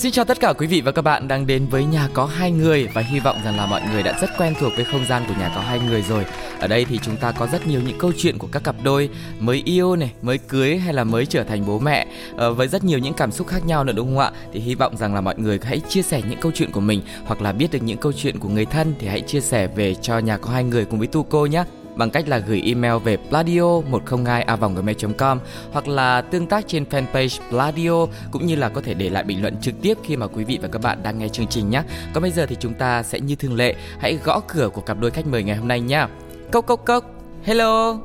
Xin chào tất cả quý vị và các bạn đang đến với nhà có hai người và hy vọng rằng là mọi người đã rất quen thuộc với không gian của nhà có hai người rồi. Ở đây thì chúng ta có rất nhiều những câu chuyện của các cặp đôi mới yêu này, mới cưới hay là mới trở thành bố mẹ ờ, với rất nhiều những cảm xúc khác nhau nữa đúng không ạ? Thì hy vọng rằng là mọi người hãy chia sẻ những câu chuyện của mình hoặc là biết được những câu chuyện của người thân thì hãy chia sẻ về cho nhà có hai người cùng với Tu cô nhé bằng cách là gửi email về pladio 102 gmail.com hoặc là tương tác trên fanpage Pladio cũng như là có thể để lại bình luận trực tiếp khi mà quý vị và các bạn đang nghe chương trình nhé. Còn bây giờ thì chúng ta sẽ như thường lệ hãy gõ cửa của cặp đôi khách mời ngày hôm nay nhé. Cốc cốc cốc. Hello.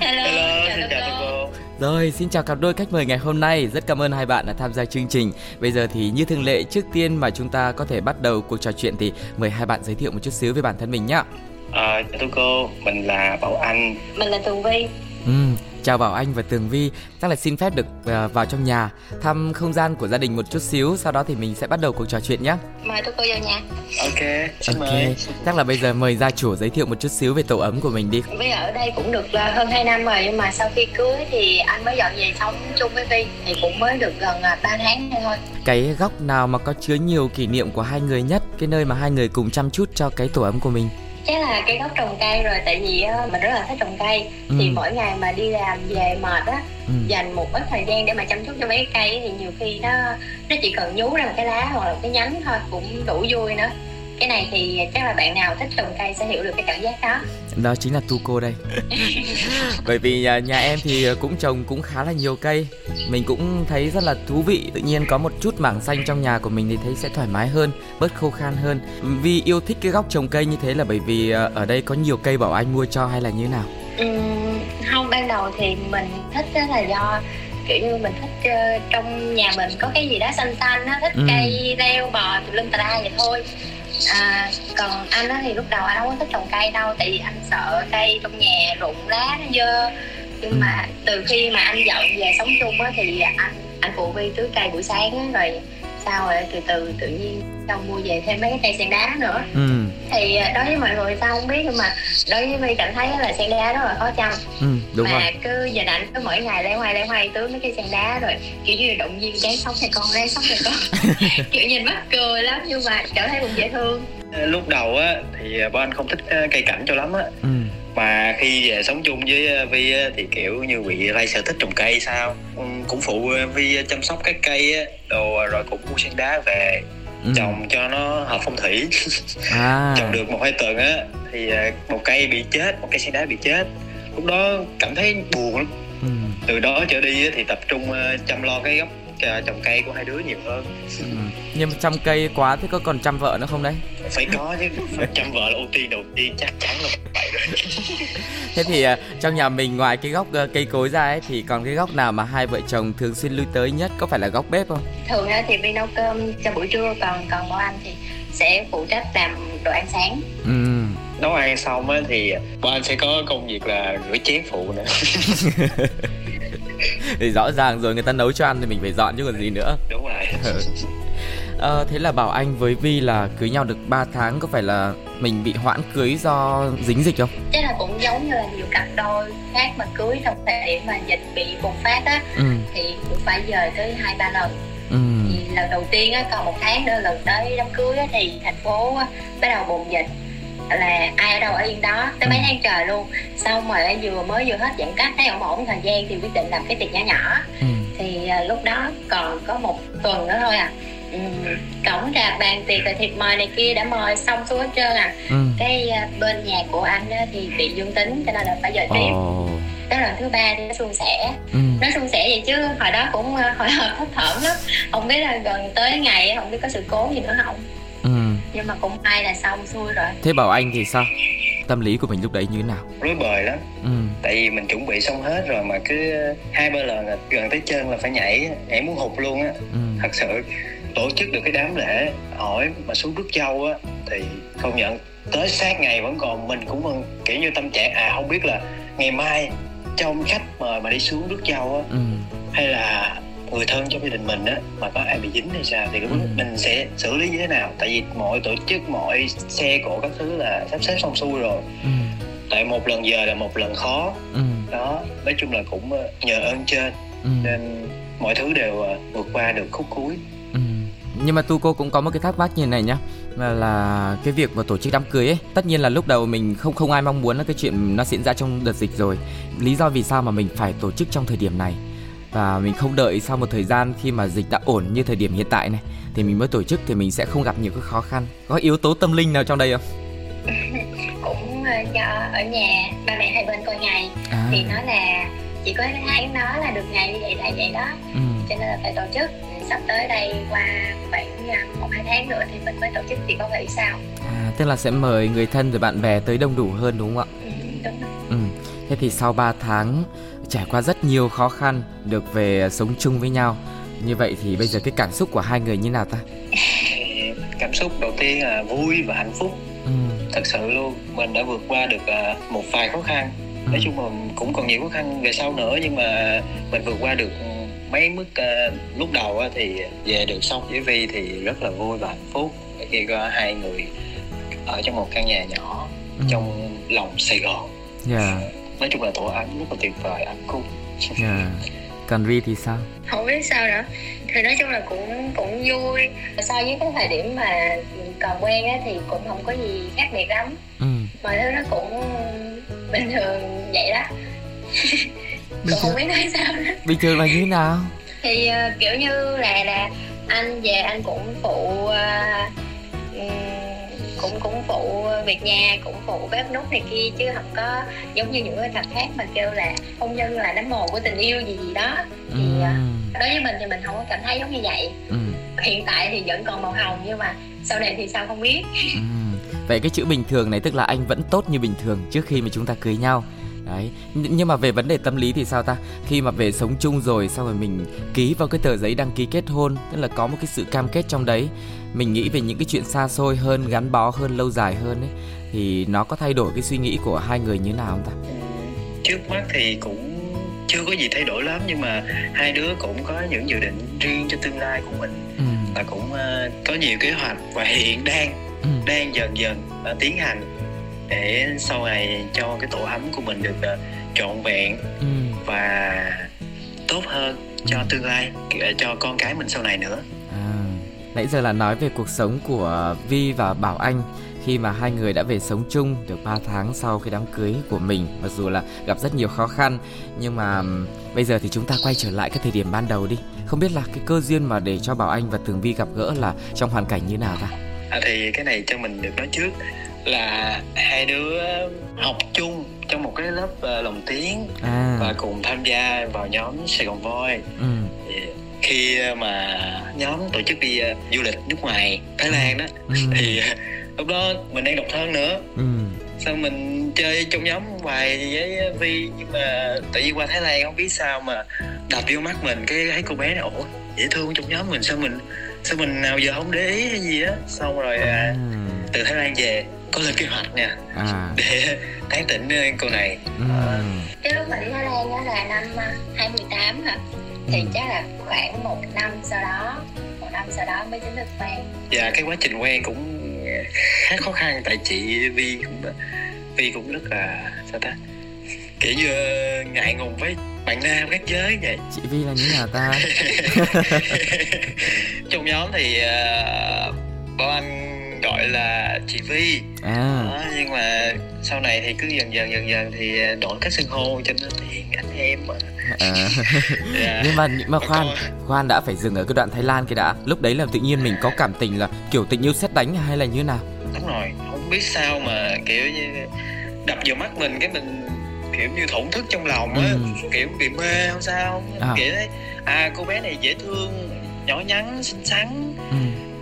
Hello, Hello, xin chào cô. Rồi, xin chào cặp đôi khách mời ngày hôm nay. Rất cảm ơn hai bạn đã tham gia chương trình. Bây giờ thì như thường lệ, trước tiên mà chúng ta có thể bắt đầu cuộc trò chuyện thì mời hai bạn giới thiệu một chút xíu về bản thân mình nhé. À, chào thưa cô, mình là Bảo Anh. Mình là Tường Vi. Ừ, chào Bảo Anh và Tường Vi. Chắc là xin phép được uh, vào trong nhà thăm không gian của gia đình một chút xíu. Sau đó thì mình sẽ bắt đầu cuộc trò chuyện nhé. Mời tôi cô vào nhà. Ok, xin Ok, mời. chắc là bây giờ mời gia chủ giới thiệu một chút xíu về tổ ấm của mình đi. Vi ở đây cũng được uh, hơn 2 năm rồi nhưng mà sau khi cưới thì anh mới dọn về sống chung với Vi thì cũng mới được gần uh, 3 tháng nữa thôi. Cái góc nào mà có chứa nhiều kỷ niệm của hai người nhất, cái nơi mà hai người cùng chăm chút cho cái tổ ấm của mình. Chắc là cái gốc trồng cây rồi tại vì mình rất là thích trồng cây Ừ. thì mỗi ngày mà đi làm về mệt á Ừ. dành một ít thời gian để mà chăm chút cho mấy cái cây thì nhiều khi nó nó chỉ cần nhú ra một cái lá hoặc là một cái nhánh thôi cũng đủ vui nữa cái này thì chắc là bạn nào thích trồng cây sẽ hiểu được cái cảm giác đó. Đó chính là tu cô đây. Bởi vì à, nhà em thì cũng trồng cũng khá là nhiều cây. Mình cũng thấy rất là thú vị. Tự nhiên có một chút mảng xanh trong nhà của mình thì thấy sẽ thoải mái hơn Bớt khô khan hơn. Vì yêu thích cái góc trồng cây như thế là bởi vì à, ở đây có nhiều cây bảo anh mua cho hay là như nào? Ừm, không ban đầu thì mình thích đó là do kiểu như mình thích ờ, trong nhà mình có cái gì đó xanh xanh á thích Ừ. cây leo bò tùm lum tà la vậy thôi à, còn anh á thì lúc đầu anh không có thích trồng cây đâu tại vì anh sợ cây trong nhà rụng lá nó dơ nhưng Ừ. mà từ khi mà anh dọn về sống chung á thì anh anh phụ vi tưới cây buổi sáng á rồi sau rồi từ từ tự nhiên xong mua về thêm mấy cái cây sen đá nữa Ừ, thì ờ, đối với mọi người sao không biết nhưng mà đối với Vi cảm thấy là sen đá rất là khó chăm ừ đúng mà rồi cứ giờ ảnh cứ mỗi ngày lấy hoài lấy hoài tưới mấy cái sen đá rồi kiểu như là động viên ráng sống này con ráng sống này con kiểu nhìn mắc cười lắm nhưng mà cảm thấy cũng dễ thương Lúc đầu á thì Bảo Anh không thích ờ, cây cảnh cho lắm á. ừ. Mà khi về sống chung với ờ, Vi thì kiểu như bị lây sở thích trồng cây sao. Cũng phụ Vi chăm sóc các cây á, đồ rồi cũng mua sen đá về Ừ. trồng cho nó hợp phong thủy. À, trồng được một hai tuần á thì ờ, một cây bị chết, một cây sen đá bị chết. Lúc đó cảm thấy buồn lắm. ừ. Từ đó trở đi á, thì tập trung ờ, chăm lo cái gốc ờ, trồng cây của hai đứa nhiều hơn. ừ. Nhưng mà chăm cây quá thế có còn chăm vợ nữa không đấy phải có chứ chăm vợ là ưu tiên đầu tiên chắc chắn là vậy rồi Thế thì à, trong nhà mình ngoài cái góc à, cây cối ra ấy thì còn cái góc nào mà hai vợ chồng thường xuyên lui tới nhất có phải là góc bếp không? thường á thì Vi nấu cơm cho buổi trưa còn còn bọn anh thì sẽ phụ trách làm đồ ăn sáng Ừ. nấu ăn xong á thì bọn anh sẽ có công việc là rửa chén phụ nữa Thì rõ ràng rồi người ta nấu cho ăn thì mình phải dọn chứ còn gì nữa. đúng rồi Ờ, thế là bảo anh với Vi là cưới nhau được 3 tháng có phải là mình bị hoãn cưới do dính dịch không? chắc là cũng giống như là nhiều cặp đôi khác mà cưới trong thời điểm mà dịch bị bùng phát á Ừ. thì cũng phải dời tới hai ba lần Ừ. thì lần đầu tiên á còn một tháng nữa lần tới đám cưới á thì thành phố á, bắt đầu bùng dịch là ai ở đâu ở yên đó tới mấy Ừ. tháng trời luôn xong rồi vừa mới vừa hết giãn cách thấy ổn ổn thời gian thì quyết định làm cái tiệc nhỏ nhỏ Ừ. thì à, lúc đó còn có một tuần nữa thôi à ừ, cổng rạp bàn tiệc rồi thiệp mời này kia đã mời xong xuôi hết trơn à Ừ. cái à, bên nhà của anh á, thì bị dương tính cho nên là phải dời tiếp Ồ. tới lần thứ ba thì nó suôn sẻ Ừ. nó suôn sẻ vậy chứ hồi đó cũng ờ, hồi hộp thấp thởm lắm không biết là gần tới ngày không biết có sự cố gì nữa không. Nhưng mà cũng may là xong xuôi rồi Thế bảo anh thì sao? Tâm lý của mình lúc đấy như thế nào? rối bời lắm Ừ. tại vì mình chuẩn bị xong hết rồi mà cứ hai ba lần là gần tới chân là phải nhảy nhảy muốn hụt luôn á Ừ. thật sự tổ chức được cái đám lễ hỏi mà xuống rước dâu á thì công nhận tới sát ngày vẫn còn mình cũng kiểu như tâm trạng à không biết là ngày mai trong khách mời mà đi xuống rước dâu á ừ. hay là người thân trong gia đình mình á mà có ai bị dính hay sao thì Ừ. mình sẽ xử lý như thế nào tại vì mọi tổ chức mọi xe cộ các thứ là sắp xếp xong xuôi rồi Ừ. tại một lần giờ là một lần khó Ừ. đó nói chung là cũng ờ, nhờ ơn trên Ừ. nên mọi thứ đều ờ, vượt qua được khúc cuối Ừ. Nhưng mà tu cô cũng có một cái thắc mắc như này nhá là, là cái việc mà tổ chức đám cưới ấy tất nhiên là lúc đầu mình không không ai mong muốn là cái chuyện nó diễn ra trong đợt dịch rồi lý do vì sao mà mình phải tổ chức trong thời điểm này và mình không đợi sau một thời gian khi mà dịch đã ổn như thời điểm hiện tại này thì mình mới tổ chức thì mình sẽ không gặp nhiều cái khó khăn. Có yếu tố tâm linh nào trong đây không? Cũng ờ, do ở nhà ba mẹ hai bên coi ngày. À, thì nói là chỉ có tháng đó là được ngày như vậy là vậy đó. Ừ. cho nên là phải tổ chức. Sắp tới đây qua khoảng à, một hai tháng nữa thì mình mới tổ chức thì con nghĩ sao. À, tức là sẽ mời người thân rồi bạn bè tới đông đủ hơn đúng không ạ? Ừ, đúng rồi. Ừ. Thế thì sau 3 tháng trải qua rất nhiều khó khăn được về sống chung với nhau. Như vậy thì bây giờ cái cảm xúc của hai người như nào ta? Cảm xúc đầu tiên là vui và hạnh phúc. Ừ. thật sự luôn mình đã vượt qua được ờ, một vài khó khăn. Nói chung là cũng còn nhiều khó khăn về sau nữa nhưng mà mình vượt qua được mấy mức ờ, lúc đầu thì về được xong với Vi thì rất là vui và hạnh phúc. Khi có hai người ở trong một căn nhà nhỏ Ừ. trong lòng Sài Gòn. Dạ, nói chung là tổ ấm rất là tuyệt vời ấm cung dạ. Còn Vi thì sao? không biết sao nữa. Thì nói chung là cũng cũng vui. So với cái thời điểm mà còn quen á thì cũng không có gì khác biệt lắm. Ừ. mọi thứ nó cũng bình thường vậy đó. Cũng không biết nói sao nữa. Bình thường là như thế nào? thì ờ, kiểu như là là anh về anh cũng phụ ừm, cũng cũng phụ việc nhà cũng phụ bếp nút này kia chứ không có giống như những người cặp khác mà kêu là hôn nhân là đám mồ của tình yêu gì gì đó Ừ. thì ờ, đối với mình thì mình không có cảm thấy giống như vậy Ừ. hiện tại thì vẫn còn màu hồng nhưng mà sau này thì sao không biết Ừ. Vậy cái chữ bình thường này tức là anh vẫn tốt như bình thường trước khi mà chúng ta cưới nhau Đấy, Nh- nhưng mà về vấn đề tâm lý thì sao ta? Khi mà về sống chung rồi xong rồi mình ký vào cái tờ giấy đăng ký kết hôn Tức là có một cái sự cam kết trong đấy Mình nghĩ về những cái chuyện xa xôi hơn, gắn bó hơn, lâu dài hơn ấy Thì nó có thay đổi cái suy nghĩ của hai người như nào không ta? trước mắt thì cũng chưa có gì thay đổi lắm nhưng mà hai đứa cũng có những dự định riêng cho tương lai của mình Ừ. và cũng ờ, có nhiều kế hoạch và hiện đang Ừ. đang dần dần ờ, tiến hành để sau này cho cái tổ ấm của mình được ờ, trọn vẹn Ừ. và tốt hơn cho tương lai cho con cái mình sau này nữa nãy giờ là nói về cuộc sống của Vi và Bảo Anh khi mà hai người đã về sống chung được 3 tháng sau cái đám cưới của mình mặc dù là gặp rất nhiều khó khăn. Nhưng mà bây giờ thì chúng ta quay trở lại cái thời điểm ban đầu đi. Không biết là cái cơ duyên mà để cho Bảo Anh và Tường Vi gặp gỡ là trong hoàn cảnh như nào ta? À, thì cái này cho mình được nói trước là hai đứa học chung trong một cái lớp ờ, lồng tiếng à. và cùng tham gia vào nhóm Sài Gòn Voi. Ừ, khi mà nhóm tổ chức đi ờ, du lịch nước ngoài Thái Lan đó. Ừ, thì ờ, lúc đó mình đang độc thân nữa. Ừ, sao mình chơi trong nhóm vài với Vi nhưng mà tự nhiên qua Thái Lan không biết sao mà đập vô mắt mình cái thấy cô bé này ủa dễ thương trong nhóm mình sao mình sao mình nào giờ không để ý hay gì á? Xong rồi à, từ Thái Lan về có lên kế hoạch nha à. để tán tỉnh cô này. Ừ, cái lúc mà đi Thái Lan đó là năm à, 2018 hả thì Ừ. chắc là khoảng một năm sau đó một năm sau đó mới chính thức quen. Và cái quá trình quen cũng khá khó khăn tại chị Vi cũng Vi cũng rất là sao ta? Kiểu như ờ, ngại ngùng với bạn nam khác giới vậy. Chị Vi là như nào ta? Trong nhóm thì uh, bọn anh gọi là chị Vi à đó, nhưng mà sau này thì cứ dần dần dần dần thì ờ, đổi cách xưng hô cho nó tiện anh em mà à. Dạ. nhưng mà nhưng mà khoan khoan đã phải dừng ở cái đoạn Thái Lan kia đã lúc đấy là tự nhiên mình có cảm tình là kiểu tình yêu xét đánh hay là như nào đúng rồi không biết sao mà kiểu như đập vào mắt mình cái mình kiểu như thổn thức trong lòng á Ừ. kiểu bị mê không sao À. kiểu thấy à cô bé này dễ thương nhỏ nhắn xinh xắn.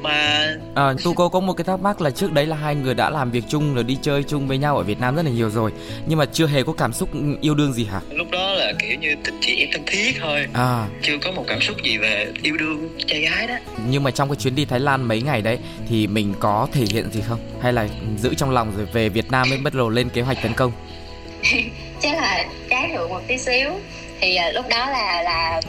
Mà à, tu cô có một cái thắc mắc là trước đấy là hai người đã làm việc chung rồi đi chơi chung với nhau ở Việt Nam rất là nhiều rồi nhưng mà chưa hề có cảm xúc yêu đương gì hả? Lúc đó là kiểu như tình chị em thân thiết thôi à. chưa có một cảm xúc gì về yêu đương trai gái đó. Nhưng mà trong cái chuyến đi Thái Lan mấy ngày đấy thì mình có thể hiện gì không? Hay là giữ trong lòng rồi về Việt Nam mới bắt đầu lên kế hoạch tấn công? Chắc là trái ngược một tí xíu. Thì uh, lúc đó là là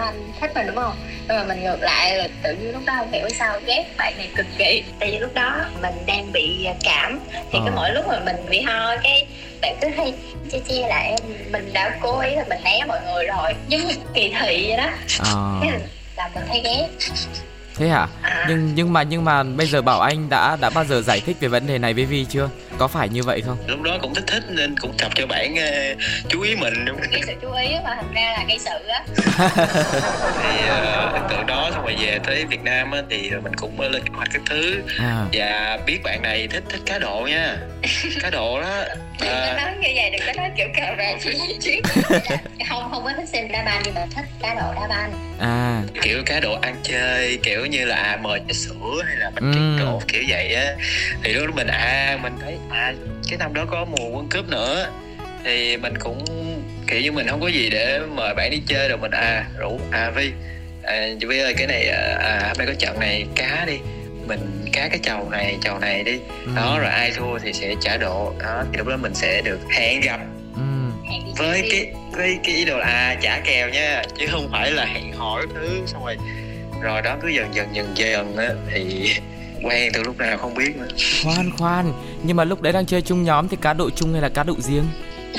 anh thích mình đúng không? Nhưng mà mình ngược lại là tự nhiên lúc đó không hiểu sao ghét bạn này cực kỳ. Tại vì lúc đó mình đang bị cảm. Thì à. cái mỗi lúc mà mình bị ho cái bạn cứ hay che che lại mình đã cố ý là mình né mọi người rồi. Giống như kỳ thị vậy đó. À. là mình thấy ghét thế hả? Nhưng nhưng mà nhưng mà bây giờ bảo anh đã đã bao giờ giải thích về vấn đề này với vi chưa? Có phải như vậy không? Lúc đó cũng thích thích nên cũng tập cho bạn uh, chú ý mình. Đúng cái sự chú ý mà thành ra là gây sự á. Thì uh, từ đó xong rồi về tới Việt Nam á, thì mình cũng lên kế hoạch các thứ. À. và biết bạn này thích thích cá độ nha. Cá độ đó đừng có ờ. nói như vậy đừng có nói kiểu cờ vàng chứ. Không không có thích xem đá banh nhưng mà thích cá độ đá banh. À. Kiểu cá độ ăn chơi kiểu như là à, mời trà sữa hay là bánh ừ. trộn kiểu vậy á. Thì lúc đó mình à mình thấy à cái năm đó có mùa quân cướp nữa. Thì mình cũng kiểu như mình không có gì để mời bạn đi chơi rồi mình à rủ à vi à, vi ơi cái này à, à hôm nay có trận này cá đi mình cá cái chầu này chầu này đi. Ừ. đó rồi ai thua thì sẽ trả độ đó thì lúc đó mình sẽ được hẹn gặp ừ. với cái với cái ý đồ là à trả kèo nha chứ không phải là hẹn hỏi thứ. Xong rồi rồi đó cứ dần dần dần dần á thì quen từ lúc nào không biết nữa. Khoan khoan. Nhưng mà lúc đấy đang chơi chung nhóm thì cá độ chung hay là cá độ riêng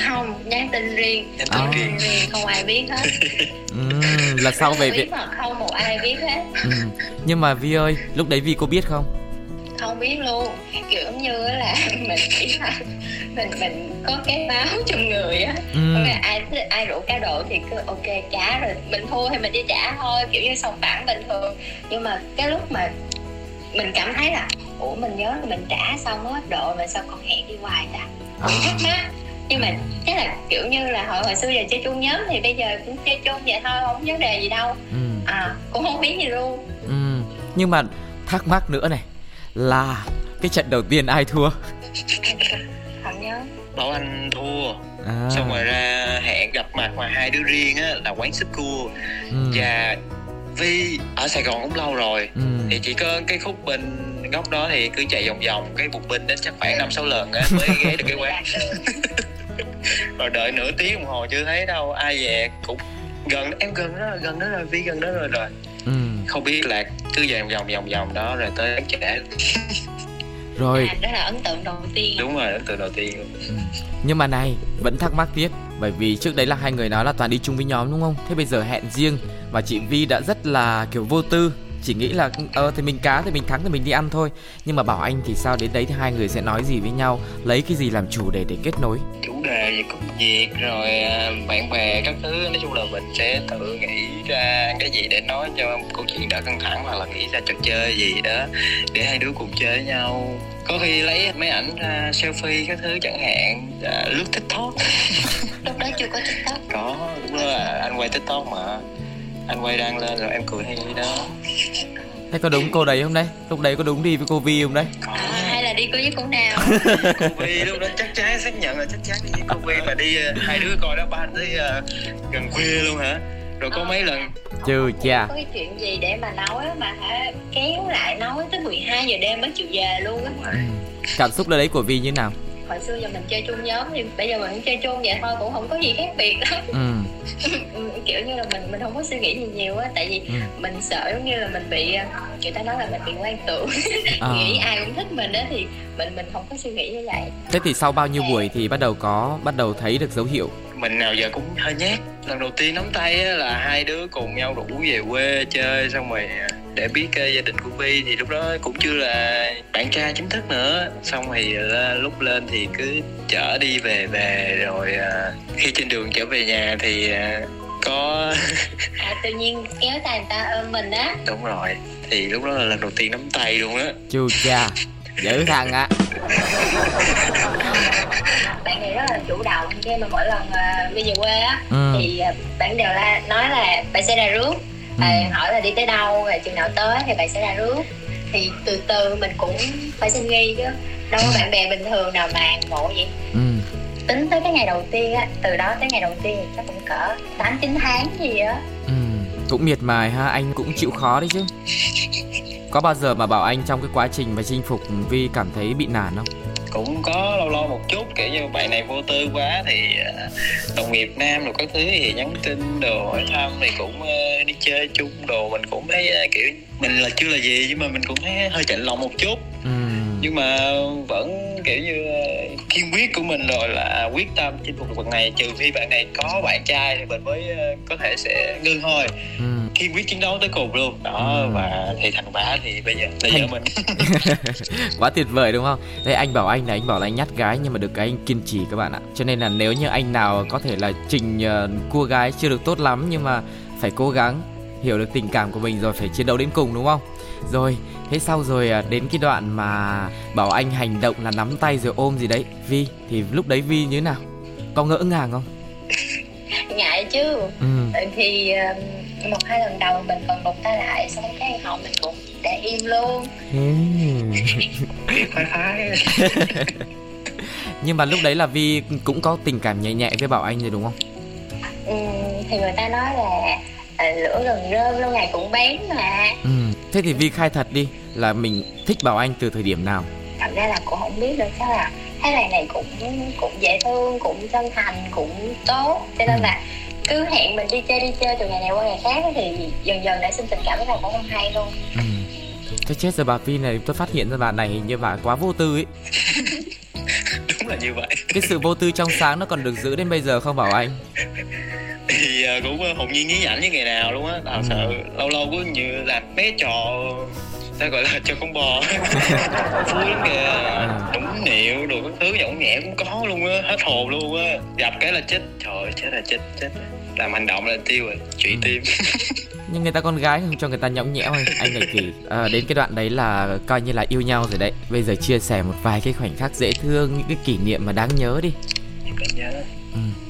không nhắn tin riêng nhắn tin riêng. riêng không ai biết hết ừ, là sau về việc mà không một ai biết hết ừ. nhưng mà vi ơi lúc đấy vi có biết không không biết luôn kiểu như là mình nghĩ là mình mình có cái báo trong người á ừ. ai ai rủ cá độ thì cứ ok trả rồi mình thua thì mình đi trả thôi kiểu như sòng phẳng bình thường nhưng mà cái lúc mà mình cảm thấy là ủa mình nhớ là mình trả xong bắt độ mà sao còn hẹn đi hoài ta à. thắc mắc nhưng mà chắc là kiểu như là hồi hồi xưa giờ chơi chung nhóm thì bây giờ cũng chơi chung vậy thôi không vấn đề gì đâu ừ. à cũng không biết gì luôn ừ. nhưng mà thắc mắc nữa này là cái trận đầu tiên ai thua không nhớ bảo anh thua à. xong rồi ra hẹn gặp mặt mà hai đứa riêng á là quán súp cua ừ. và vì ở Sài Gòn cũng lâu rồi ừ. thì chỉ có cái khúc bên góc đó thì cứ chạy vòng vòng cái bục binh đến chắc khoảng năm sáu lần á mới ghé được cái quán rồi đợi nửa tiếng đồng hồ chưa thấy đâu ai về cũng gần em gần đó gần đó rồi vi gần đó rồi rồi. Ừ. không biết là cứ vòng vòng vòng vòng đó rồi tới trễ rồi. À, đó là ấn tượng đầu tiên. Đúng rồi ấn tượng đầu tiên ừ. nhưng mà này vẫn thắc mắc tiếp bởi vì trước đấy là hai người nói là toàn đi chung với nhóm đúng không? Thế bây giờ hẹn riêng và chị vi đã rất là kiểu vô tư chỉ nghĩ là ờ thì mình cá thì mình thắng thì mình đi ăn thôi. Nhưng mà bảo anh thì sao đến đấy thì hai người sẽ nói gì với nhau lấy cái gì làm chủ đề để kết nối? Chủ đề về công việc rồi à, bạn bè các thứ nói chung là mình sẽ tự nghĩ ra cái gì để nói cho câu chuyện đỡ căng thẳng hoặc là nghĩ ra trò chơi gì đó để hai đứa cùng chơi với nhau. Có khi lấy mấy ảnh ra selfie các thứ chẳng hạn à, lướt tiktok. Lúc đó chưa có tiktok. Có đó là anh quay tiktok mà anh quay đăng lên rồi em cười hay gì đó. Thế có đúng cô đấy không đấy? Lúc đấy có đúng đi với cô vi không đấy? À, hay là đi với cô nào? Cô vi lúc đó chắc chắn xác nhận là chắc chắn đi với cô vi mà đi ờ, hai đứa coi đó ba tới uh, gần khuya luôn hả? Rồi có mấy lần chưa cha có cái chuyện gì để mà nói mà hả kéo lại nói tới 12 giờ đêm mới chịu về luôn á ừ. cảm xúc là đấy của vi như nào hồi xưa giờ mình chơi chung nhóm thì bây giờ mình chơi chung vậy thôi cũng không có gì khác biệt lắm ừ. kiểu như là mình mình không có suy nghĩ gì nhiều á tại vì ừ. mình sợ giống như là mình bị người ta nói là mình bị quan tưởng à. nghĩ ai cũng thích mình á thì mình mình không có suy nghĩ như vậy thế thì sau bao nhiêu buổi thì bắt đầu có bắt đầu thấy được dấu hiệu mình nào giờ cũng hơi nhát. Lần đầu tiên nắm tay á, là hai đứa cùng nhau rủ về quê chơi xong rồi à, để biết uh, gia đình của Vi thì lúc đó cũng chưa là bạn trai chính thức nữa. Xong thì uh, lúc lên thì cứ chở đi về về rồi khi trên đường trở về nhà thì có à, tự nhiên kéo tay người ta ôm mình á. Đúng rồi thì lúc đó là lần đầu tiên nắm tay luôn á. Chu cha dữ thằng á bạn này rất là chủ động khi mà mỗi lần uh, đi về quê á ừ. thì uh, bạn đều là nói là bạn sẽ ra rước ừ. à, hỏi là đi tới đâu rồi chừng nào tới thì bạn sẽ ra rước thì từ từ mình cũng phải xin nghi chứ đâu có bạn bè bình thường nào mà ngộ vậy ừ. tính tới cái ngày đầu tiên á từ đó tới ngày đầu tiên thì chắc cũng cỡ tám chín tháng gì á ừ. cũng miệt mài ha anh cũng chịu khó đấy chứ có bao giờ mà bảo anh trong cái quá trình mà chinh phục Vi cảm thấy bị nản không? cũng có lâu lâu một chút kiểu như bạn này vô tư quá thì à, đồng nghiệp nam rồi các thứ thì nhắn tin đồ hỏi thăm thì cũng ờ, đi chơi chung đồ mình cũng thấy à, kiểu mình là chưa là gì nhưng mà mình cũng thấy hơi chạnh lòng một chút ừ. Nhưng mà vẫn kiểu như ờ, kiên quyết của mình rồi là quyết tâm chinh phục được bạn này trừ khi bạn này có bạn trai thì mình mới ờ, có thể sẽ ngưng thôi. Ừ. kiên quyết chiến đấu tới cùng luôn. Đó ừ. và thì thành quả thì bây giờ là vợ mình. Quá tuyệt vời đúng không? Đây anh bảo anh là anh bảo là anh nhát gái nhưng mà được cái anh kiên trì các bạn ạ. Cho nên là nếu như anh nào có thể là trình uh, cua gái chưa được tốt lắm nhưng mà phải cố gắng hiểu được tình cảm của mình rồi phải chiến đấu đến cùng đúng không rồi thế sau rồi à, đến cái đoạn mà bảo anh hành động là nắm tay rồi ôm gì đấy. Vi thì lúc đấy vi như thế nào? Có ngỡ ngàng không? Ngại chứ. Ừ. thì một hai lần đầu mình còn đụng tay lại xong cái họ mình cũng để im luôn. Nhưng mà lúc đấy là vi cũng có tình cảm nhẹ nhẹ với bảo anh rồi đúng không? Ừ, thì người ta nói là à, lửa gần rơm lâu ngày cũng bén mà ừ. thế thì vi khai thật đi là mình thích bảo anh từ thời điểm nào thật ra là cũng không biết được chắc là thấy bạn này cũng cũng dễ thương cũng chân thành cũng tốt cho nên ừ. là cứ hẹn mình đi chơi đi chơi từ ngày này qua ngày khác thì dần dần đã sinh tình cảm với nhau cũng không hay luôn ừ. Cái chết rồi bà Phi này tôi phát hiện ra bạn này hình như bà quá vô tư ấy Đúng là như vậy Cái sự vô tư trong sáng nó còn được giữ đến bây giờ không Bảo Anh uh, cũng hồn nhiên nhí nhảnh như ngày nào luôn á. Tao ừ. sợ lâu lâu có như làm bé trò ta gọi là cho con bò. Vui kìa. Đúng niệu đồ các thứ nhõng nhẹ cũng có luôn á hết hồn luôn á. Gặp cái là chết. Trời chết là chết chết làm hành động là tiêu rồi trụy ừ. tim. Nhưng người ta con gái không cho người ta nhõng nhẽo anh lại kỳ à, đến cái đoạn đấy là coi như là yêu nhau rồi đấy. Bây giờ chia sẻ một vài cái khoảnh khắc dễ thương những cái kỷ niệm mà đáng nhớ đi. Nhớ ừ.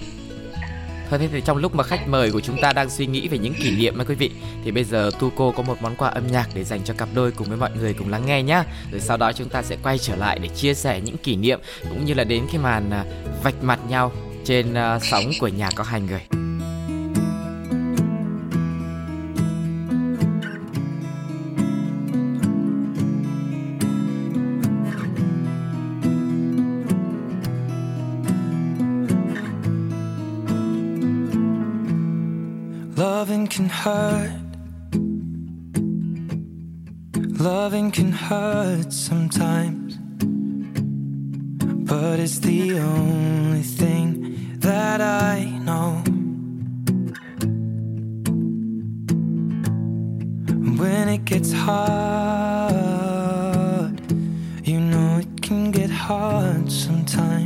Thôi thế thì trong lúc mà khách mời của chúng ta đang suy nghĩ về những kỷ niệm mà quý vị, Thì bây giờ Tuco có một món quà âm nhạc để dành cho cặp đôi cùng với mọi người cùng lắng nghe nhá. Rồi sau đó chúng ta sẽ quay trở lại để chia sẻ những kỷ niệm, Cũng như là đến cái màn à, vạch mặt nhau trên à, sóng của nhà có hai người hurt. Loving can hurt sometimes. But it's the only thing that I know. When it gets hard, you know it can get hard sometimes.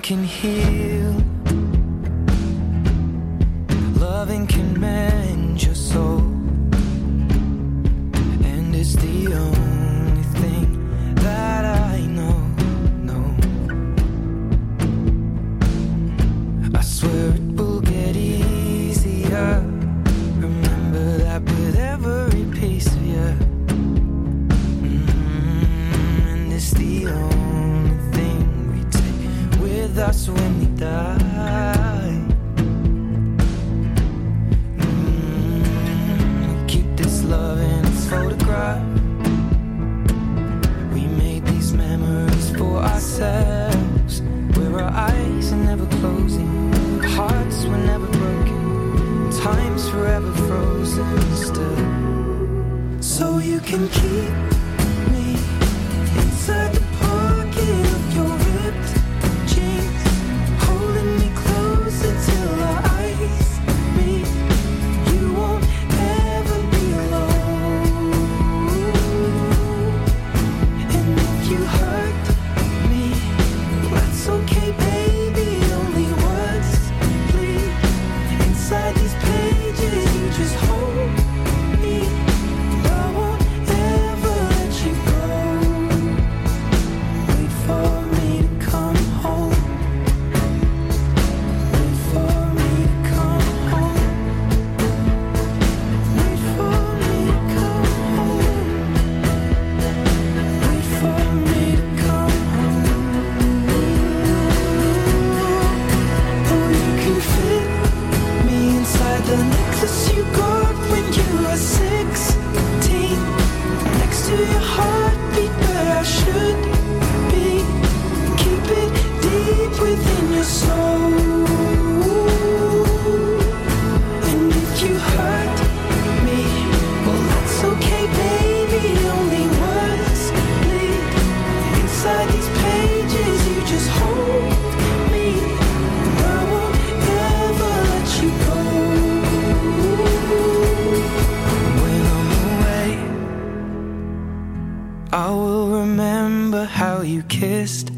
can heal, you kissed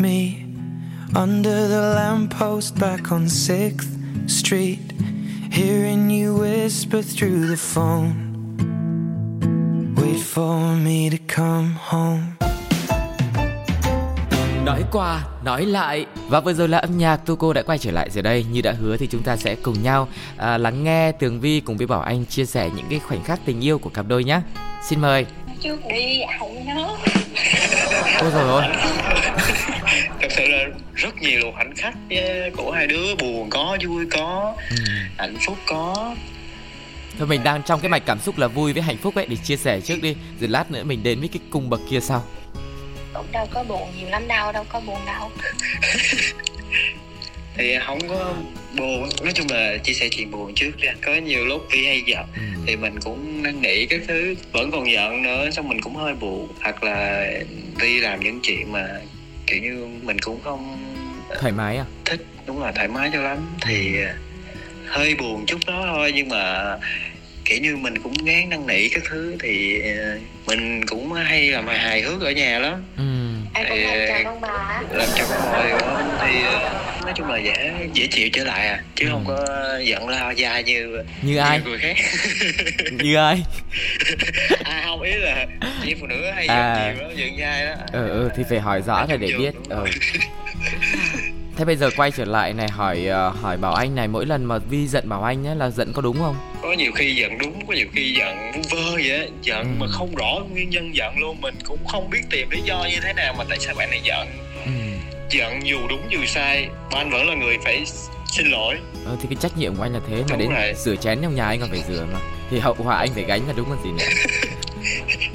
me under the lamppost back on 6th Street. Hearing you whisper through the phone. Wait for me to come home. Nói qua, nói lại Và vừa rồi là âm nhạc Tuco đã quay trở lại rồi đây Như đã hứa thì chúng ta sẽ cùng nhau à, lắng nghe Tường Vi cùng với Bảo Anh chia sẻ những cái khoảnh khắc tình yêu của cặp đôi nhé Xin mời trước đi không nhớ Ôi rồi ôi thật sự là rất nhiều khoảnh khắc của hai đứa. Buồn có vui có ừ. hạnh phúc có. Thôi mình đang trong cái mạch cảm xúc là vui với hạnh phúc ấy Để chia sẻ trước đi. Rồi lát nữa mình đến với cái cung bậc kia sau. Cũng đâu có buồn nhiều lắm đâu đâu có buồn đâu. Thì không có buồn nói chung là chia sẻ chuyện buồn trước ra có nhiều lúc Vi hay giận ừ. thì mình cũng năn nỉ các thứ vẫn còn giận nữa xong mình cũng hơi buồn. Hoặc là Vi làm những chuyện mà kiểu như mình cũng không Thoải mái à? thích. Đúng là thoải mái cho lắm. Thì hơi buồn chút đó thôi nhưng mà kiểu như mình cũng gán năn nỉ các thứ. Thì ờ, mình cũng hay làm hài hài hước ở nhà lắm. Ừ. ai cũng hay chào con bà làm cho con mồi thì ờ, nói chung là dễ dễ chịu trở lại à chứ Ừ. không có giận lao dai như Như ai như người khác Như ai à không ý là chị phụ nữ hay À. giận nhiều đó giận dai đó Ừ, ừ thì phải hỏi rõ rồi để biết ừ. Thế bây giờ quay trở lại này hỏi ờ, hỏi Bảo Anh này mỗi lần mà Vi giận Bảo Anh nhé là giận có đúng không? có nhiều khi giận đúng có nhiều khi giận vơ vậy á giận Ừ. mà không rõ nguyên nhân giận luôn mình cũng không biết tìm lý do như thế nào mà tại sao bạn này giận. Giận dù đúng dù sai mà anh vẫn là người phải xin lỗi Ờ, thì cái trách nhiệm của anh là thế mà Đúng đến rồi. rửa chén trong nhà anh còn phải rửa mà thì hậu quả anh phải gánh là đúng còn gì nữa.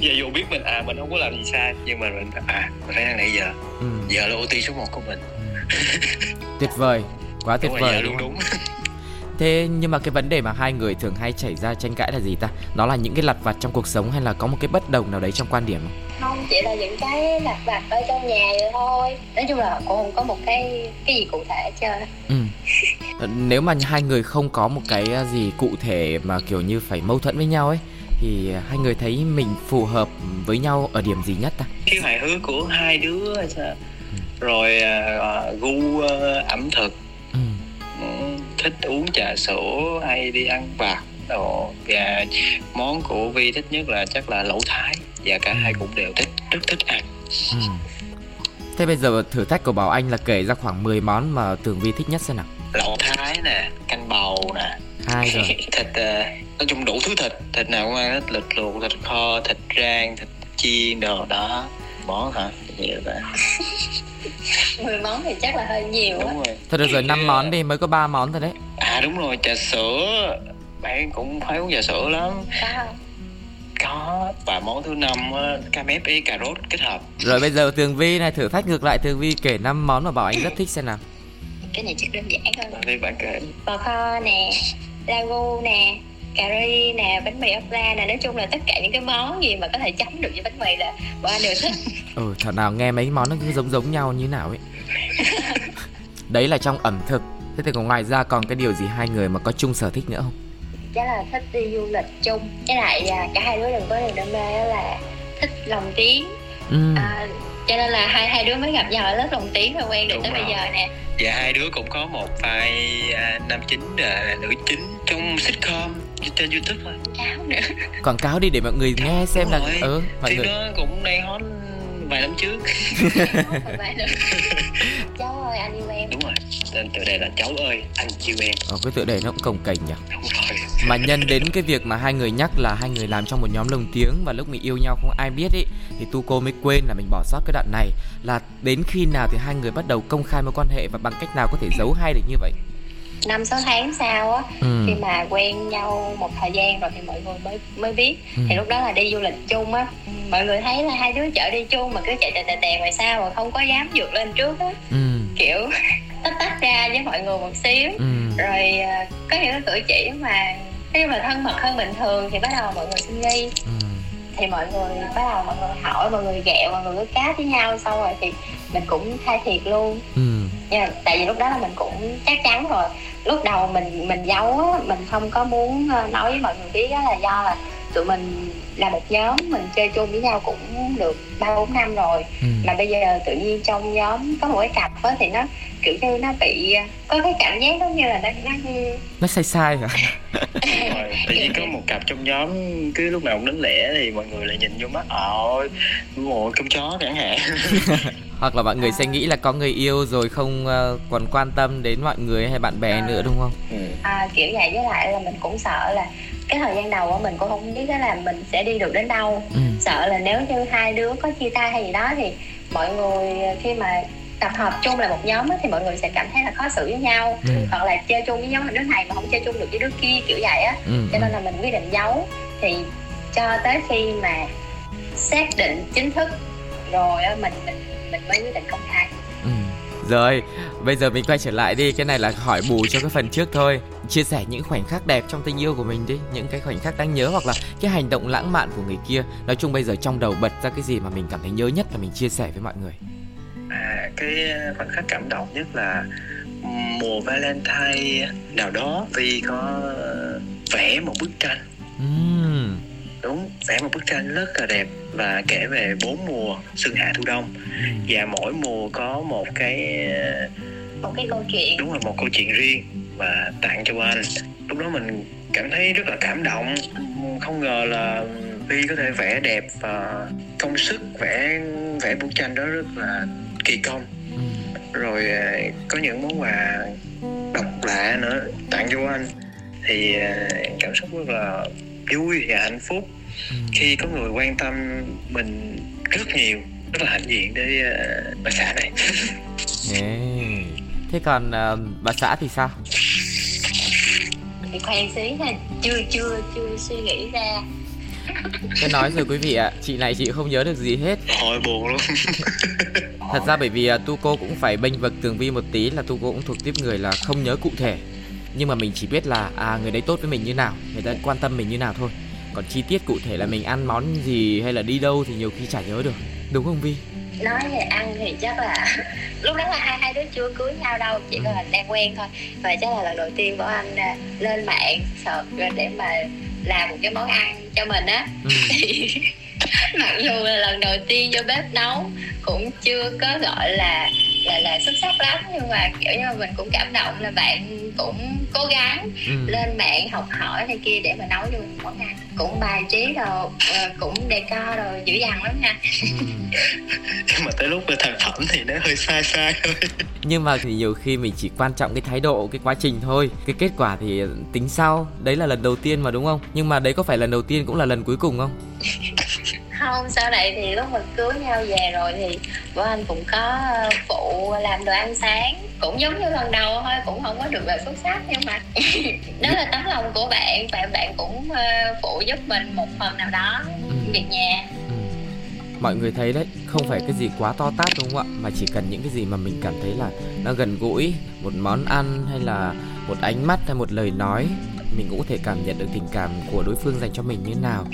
và dù biết mình à mình không có làm gì sai nhưng mà mình à mình phải ăn nãy giờ Ừ. giờ là ưu tiên số 1 của mình Tuyệt vời, quá tuyệt đúng vời giờ đúng đúng Thế nhưng mà cái vấn đề mà hai người thường hay chảy ra tranh cãi là gì ta? Nó là những cái lặt vặt trong cuộc sống hay là có một cái bất đồng nào đấy trong quan điểm không? Chỉ là những cái lặt vặt ở trong nhà vậy thôi nói chung là cũng không có một cái cái gì cụ thể hết trơn. Ừ. Nếu mà hai người không có một cái ờ, gì cụ thể mà kiểu như phải mâu thuẫn với nhau ấy thì hai người thấy mình phù hợp với nhau ở điểm gì nhất ta? cái hài hước của hai đứa sao? rồi à, à, gu à, ẩm thực Ừ. ừ, thích uống trà sữa hay đi ăn vặt đồ và món của vi thích nhất là chắc là lẩu thái và cả hai cũng đều thích rất thích ăn. Ừ. Thế bây giờ thử thách của Bảo Anh là kể ra khoảng 10 món mà Tường Vi thích nhất xem nào. lẩu thái nè canh bầu nè. Hai rồi. thịt à, nói chung đủ thứ thịt. Thịt nào cũng ăn hết thịt luộc thịt kho thịt rang thịt chiên đồ đó. Món hả? Nhiều ta mười món thì chắc là hơi nhiều á. đúng rồi. Thôi được rồi, 5 món đi, mới có 3 món thôi đấy. à đúng rồi trà sữa. Bạn cũng phải uống trà sữa lắm. Có không có và món thứ năm á, cam ép với cà rốt kết hợp. Rồi bây giờ Tường Vi này thử thách ngược lại Tường Vi kể 5 món mà Bảo Anh rất thích xem nào. cái này chắc đơn giản hơn thì bạn kể. Bò kho nè ragu nè cà ri nè bánh mì ốc la nè. Nói chung là tất cả những cái món gì mà có thể chấm được với bánh mì là bọn anh đều thích. Ừ thảo nào nghe mấy món nó cứ giống giống nhau như nào ấy. Đấy là trong ẩm thực. Thế thì còn ngoài ra còn cái điều gì hai người mà có chung sở thích nữa không chắc là thích đi du lịch chung. Với lại à, cả hai đứa đều có niềm đam mê đó là thích lồng tiếng. Ừ. à, cho nên là hai hai đứa mới gặp nhau ở lớp lồng tiếng rồi quen được Đúng tới bây rồi. giờ nè. Và hai đứa cũng có một vai à, nam chính à, nữ chính trong sitcom trên youtube thôi. Cháu nữa. Quảng cáo đi để mọi người nghe xem là Đúng rồi. ừ mọi người đó cũng đang hot vài năm trước. Cháu ơi anh yêu em. Đúng rồi. Tên tựa đề là cháu ơi anh yêu em. Ờ, cái tựa đề nó cũng cồng kềnh nhỉ? Đúng rồi mà nhân đến cái việc mà hai người nhắc là hai người làm trong một nhóm lồng tiếng và lúc mình yêu nhau không ai biết ý thì tu cô mới quên là mình bỏ sót cái đoạn này là đến khi nào thì hai người bắt đầu công khai mối quan hệ và bằng cách nào có thể giấu hai được như vậy? Năm sáu tháng sau á ừ. khi mà quen nhau một thời gian rồi thì mọi người mới mới biết. Ừ. thì lúc đó là đi du lịch chung á. Mọi người thấy là hai đứa chở đi chung mà cứ chạy tè tè tè ngoài sao mà không có dám vượt lên trước á. Ừ. Kiểu tách tách ra với mọi người một xíu. Ừ. Rồi à, có những cái cử chỉ mà khi mà thân mật hơn bình thường thì bắt đầu mọi người sinh nghi ừ. Thì mọi người bắt đầu mọi người hỏi mọi người ghẹo mọi người cứ cá với nhau xong rồi thì mình cũng khai thiệt luôn. Ừ. Nhưng mà tại vì lúc đó là mình cũng chắc chắn rồi. Lúc đầu mình mình giấu á mình không có muốn ờ, nói với mọi người biết đó là do là tụi mình là một nhóm mình chơi chung với nhau cũng được ba bốn năm rồi. Ừ. Mà bây giờ tự nhiên trong nhóm có một cái cặp á thì nó kiểu như nó bị có cái cảm giác giống như là nó nó nó sai sai rồi tự nhiên có một cặp trong nhóm cứ lúc nào cũng đánh lẻ thì mọi người lại nhìn vô mắt. Ôi ngồi cơm chó chẳng hạn. Hoặc là mọi người sẽ nghĩ là có người yêu rồi không ờ, còn quan tâm đến mọi người hay bạn bè nữa đúng không? Ừ. à, kiểu vậy. Với lại là mình cũng sợ là cái thời gian đầu á mình cũng không biết là mình sẽ đi được đến đâu. Ừ. Sợ là nếu như hai đứa có chia tay hay gì đó thì mọi người khi mà tập hợp chung là một nhóm á, thì mọi người sẽ cảm thấy là khó xử với nhau. Ừ. hoặc là chơi chung với nhóm đứa này mà không chơi chung được với đứa kia kiểu vậy á. Ừ cho nên là mình quyết định giấu. Thì cho tới khi mà xác định chính thức rồi á mình mình mình mới quyết định công khai. Ừ. Rồi, bây giờ mình quay trở lại đi, cái này là hỏi bù cho cái phần trước thôi. Chia sẻ những khoảnh khắc đẹp trong tình yêu của mình đi, những cái khoảnh khắc đáng nhớ hoặc là cái hành động lãng mạn của người kia. Nói chung bây giờ trong đầu bật ra cái gì mà mình cảm thấy nhớ nhất là mình chia sẻ với mọi người. à cái khoảnh khắc cảm động nhất là mùa Valentine nào đó vì có vẽ một bức tranh Ừm. đúng vẽ một bức tranh rất là đẹp và kể về bốn mùa xuân hạ thu đông và mỗi mùa có một cái một cái câu chuyện đúng là một câu chuyện riêng và tặng cho anh lúc đó mình cảm thấy rất là cảm động. Không ngờ là Vi có thể vẽ đẹp và công sức vẽ vẽ bức tranh đó rất là kỳ công. Rồi à, có những món quà độc lạ nữa tặng cho anh. Thì à, cảm xúc rất là vui và hạnh phúc. Khi có người quan tâm mình rất nhiều, rất là hạnh diện để bà xã này. Yeah. Thế còn ờ, bà xã thì sao? thì khoan xí ha chưa chưa chưa suy nghĩ ra Tôi nói rồi quý vị ạ, chị này chị không nhớ được gì hết. hồi buồn luôn Thật ra bởi vì uh, Tuco cũng phải bênh vực Tường Vi một tí là Tuco cũng thuộc tiếp người là không nhớ cụ thể Nhưng mà mình chỉ biết là à người đấy tốt với mình như nào, người ta quan tâm mình như nào thôi Còn chi tiết cụ thể là mình ăn món gì hay là đi đâu thì nhiều khi chả nhớ được Đúng không Vi? Nói về ăn thì chắc là lúc đó là hai hai đứa chưa cưới nhau đâu chỉ là đang quen thôi và chắc là lần đầu tiên của anh à, lên mạng search để mà làm một cái món ăn cho mình á Ừ. mặc dù là lần đầu tiên vô bếp nấu cũng chưa có gọi là là là xuất sắc lắm nhưng mà kiểu như là mình cũng cảm động là bạn cũng cố gắng Ừ. lên mạng học hỏi này kia để mà nấu cho mình món ăn cũng bài trí đồ ờ, cũng decor đồ dữ dằn lắm nha Ừ. nhưng mà tới lúc về thành phẩm thì nó hơi sai sai thôi Nhưng mà thì nhiều khi mình chỉ quan trọng cái thái độ, cái quá trình thôi Cái kết quả thì tính sau Đấy là lần đầu tiên mà đúng không? Nhưng mà đấy có phải lần đầu tiên cũng là lần cuối cùng không? không sau này thì lúc mà cưới nhau về rồi thì bố anh cũng có phụ làm đồ ăn sáng cũng giống như lần đầu thôi cũng không có được là xuất sắc nhưng mà đó là tấm lòng của bạn và bạn cũng ờ, phụ giúp mình một phần nào đó Ừ. việc nhà Ừ. Mọi người thấy đấy, không phải cái gì quá to tát đúng không ạ? Mà chỉ cần những cái gì mà mình cảm thấy là nó gần gũi Một món ăn hay là một ánh mắt hay một lời nói mình cũng có thể cảm nhận được tình cảm của đối phương dành cho mình như nào.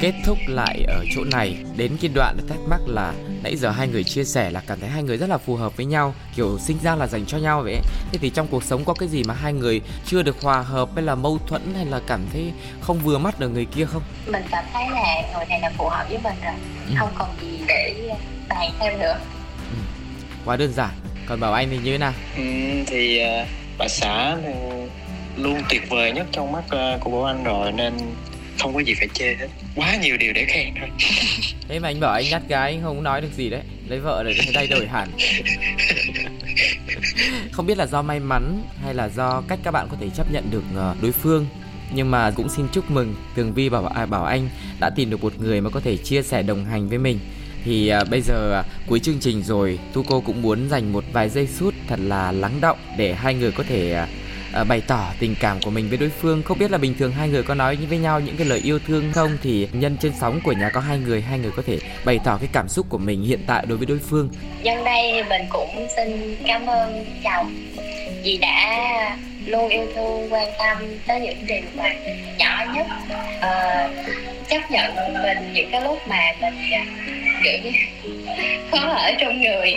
Kết thúc lại ở chỗ này đến cái đoạn thắc mắc là nãy giờ hai người chia sẻ là cảm thấy hai người rất là phù hợp với nhau kiểu sinh ra là dành cho nhau vậy. Thế thì trong cuộc sống có cái gì mà hai người chưa được hòa hợp hay là mâu thuẫn hay là cảm thấy không vừa mắt được người kia không? Mình cảm thấy là người này là phù hợp với mình rồi ừ. không còn gì để bàn thêm nữa. Ừ. quá đơn giản. Còn bảo anh thì như thế nào? Ừ, thì uh, bà xã thì luôn tuyệt vời nhất trong mắt ờ, của bố anh rồi nên không có gì phải chê hết. Quá nhiều điều để khen thôi. Thế mà anh bảo anh nhát gái anh không nói được gì đấy. Lấy vợ rồi thay đổi hẳn. Không biết là do may mắn hay là do cách các bạn có thể chấp nhận được ờ, đối phương. Nhưng mà cũng xin chúc mừng tường vi bảo à, bảo anh đã tìm được một người mà có thể chia sẻ đồng hành với mình. Thì à, bây giờ à, cuối chương trình rồi tu cô cũng muốn dành một vài giây phút thật là lắng động để hai người có thể à, bày tỏ tình cảm của mình với đối phương. Không biết là bình thường hai người có nói với nhau những cái lời yêu thương không? Thì nhân trên sóng của nhà có hai người hai người có thể bày tỏ cái cảm xúc của mình hiện tại đối với đối phương. Nhân đây thì mình cũng xin cảm ơn chồng vì đã luôn yêu thương quan tâm tới những điều mà nhỏ nhất. Uh, chấp nhận mình những cái lúc mà mình kiểu như khó ở trong người.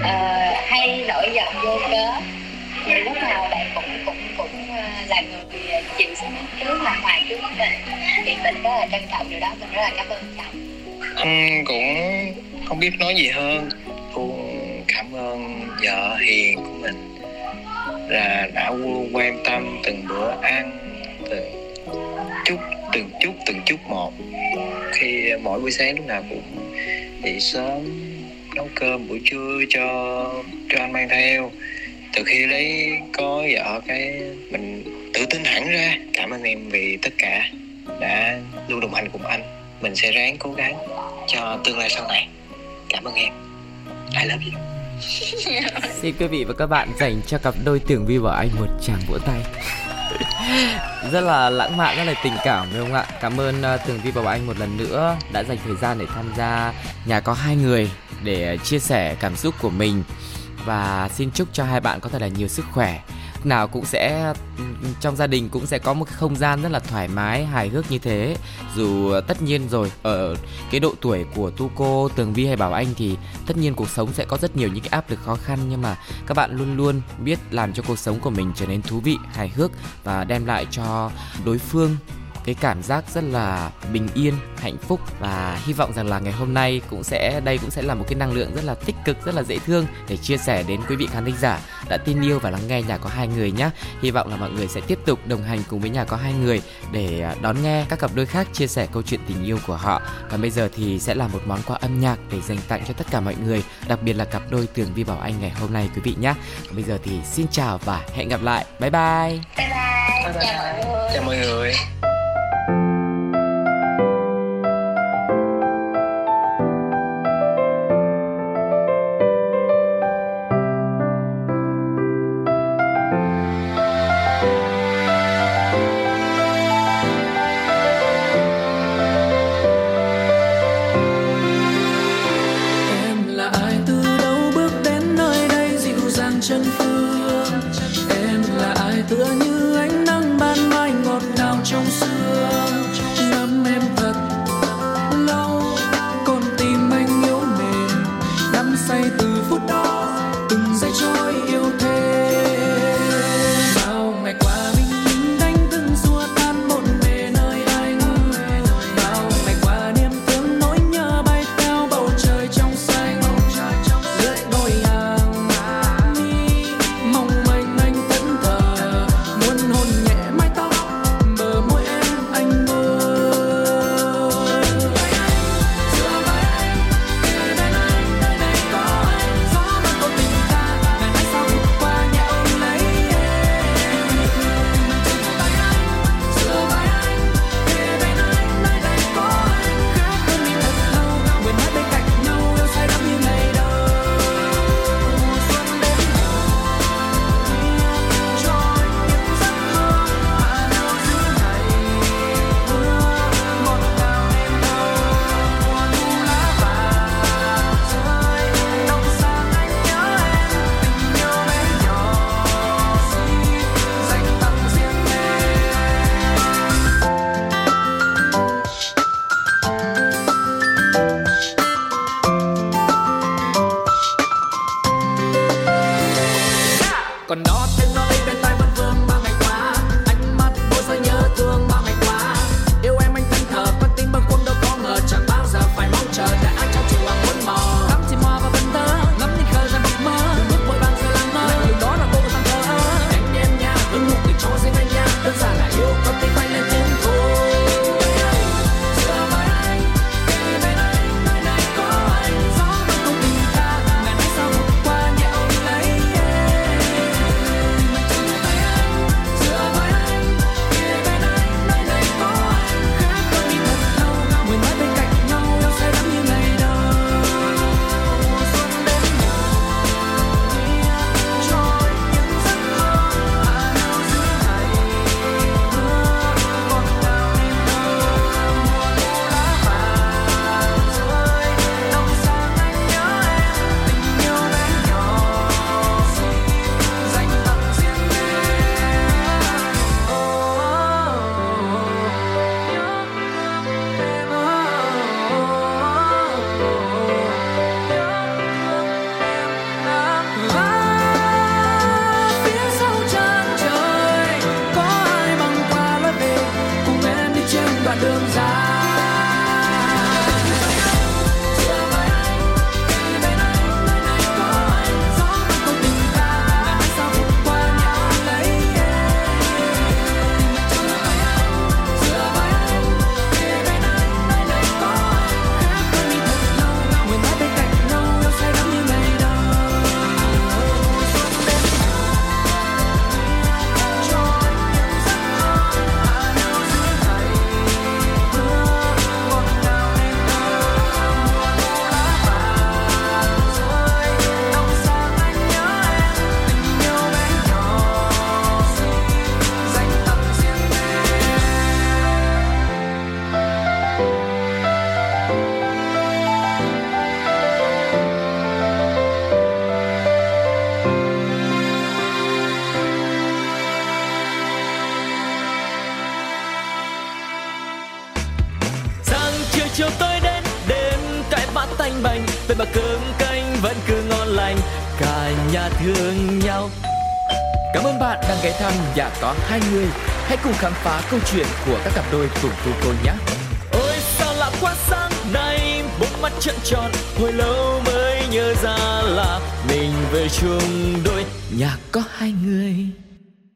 Uh, hay nổi giận vô cớ thì lúc nào bạn cũng cũng cũng ờ, là người ờ, chịu sức trước là ngoài trước mình thì mình rất là trân trọng điều đó, mình rất là cảm ơn chồng anh cũng không biết nói gì hơn. Luôn cảm ơn vợ hiền của mình là đã quan tâm từng bữa ăn, từng chút từng chút từng chút một. Khi mỗi buổi sáng lúc nào cũng dậy sớm, nấu cơm buổi trưa cho cho anh mang theo từ khi lấy có vợ cái mình tự tin hẳn ra. Cảm ơn em vì tất cả đã luôn đồng hành cùng anh. Mình sẽ ráng cố gắng cho tương lai sau này. Cảm ơn em. I love you. Xin quý vị và các bạn dành cho cặp đôi Tường Vi và Anh một tràng vỗ tay. Rất là lãng mạn rất là tình cảm phải không ạ? Cảm ơn uh, tường vi và anh một lần nữa đã dành thời gian để tham gia nhà có hai người để chia sẻ cảm xúc của mình và xin chúc cho hai bạn có thật là nhiều sức khỏe. Nào cũng sẽ, trong gia đình cũng sẽ có một cái không gian rất là thoải mái, hài hước như thế. Dù tất nhiên rồi, ở cái độ tuổi của tu cô, tường vi hay bảo anh thì tất nhiên cuộc sống sẽ có rất nhiều những cái áp lực khó khăn. Nhưng mà các bạn luôn luôn biết làm cho cuộc sống của mình trở nên thú vị, hài hước và đem lại cho đối phương cái cảm giác rất là bình yên hạnh phúc và hy vọng rằng là ngày hôm nay cũng sẽ đây cũng sẽ là một cái năng lượng rất là tích cực rất là dễ thương để chia sẻ đến quý vị khán thính giả đã tin yêu và lắng nghe nhà có hai người nhé hy vọng là mọi người sẽ tiếp tục đồng hành cùng với nhà có hai người để à, đón nghe các cặp đôi khác chia sẻ câu chuyện tình yêu của họ. Còn bây giờ thì sẽ là một món quà âm nhạc để dành tặng cho tất cả mọi người đặc biệt là cặp đôi tường vi bảo anh ngày hôm nay quý vị nhé còn bây giờ thì xin chào và hẹn gặp lại. Bye bye. Bye bye, bye, bye. chào mọi người. tựa như ánh Hãy cùng khám phá câu chuyện của các cặp đôi cùng cô cô nhé. Ôi sao lạ quá sáng nay, bốn mắt trợn tròn, hồi lâu mới nhớ ra là mình về chung đôi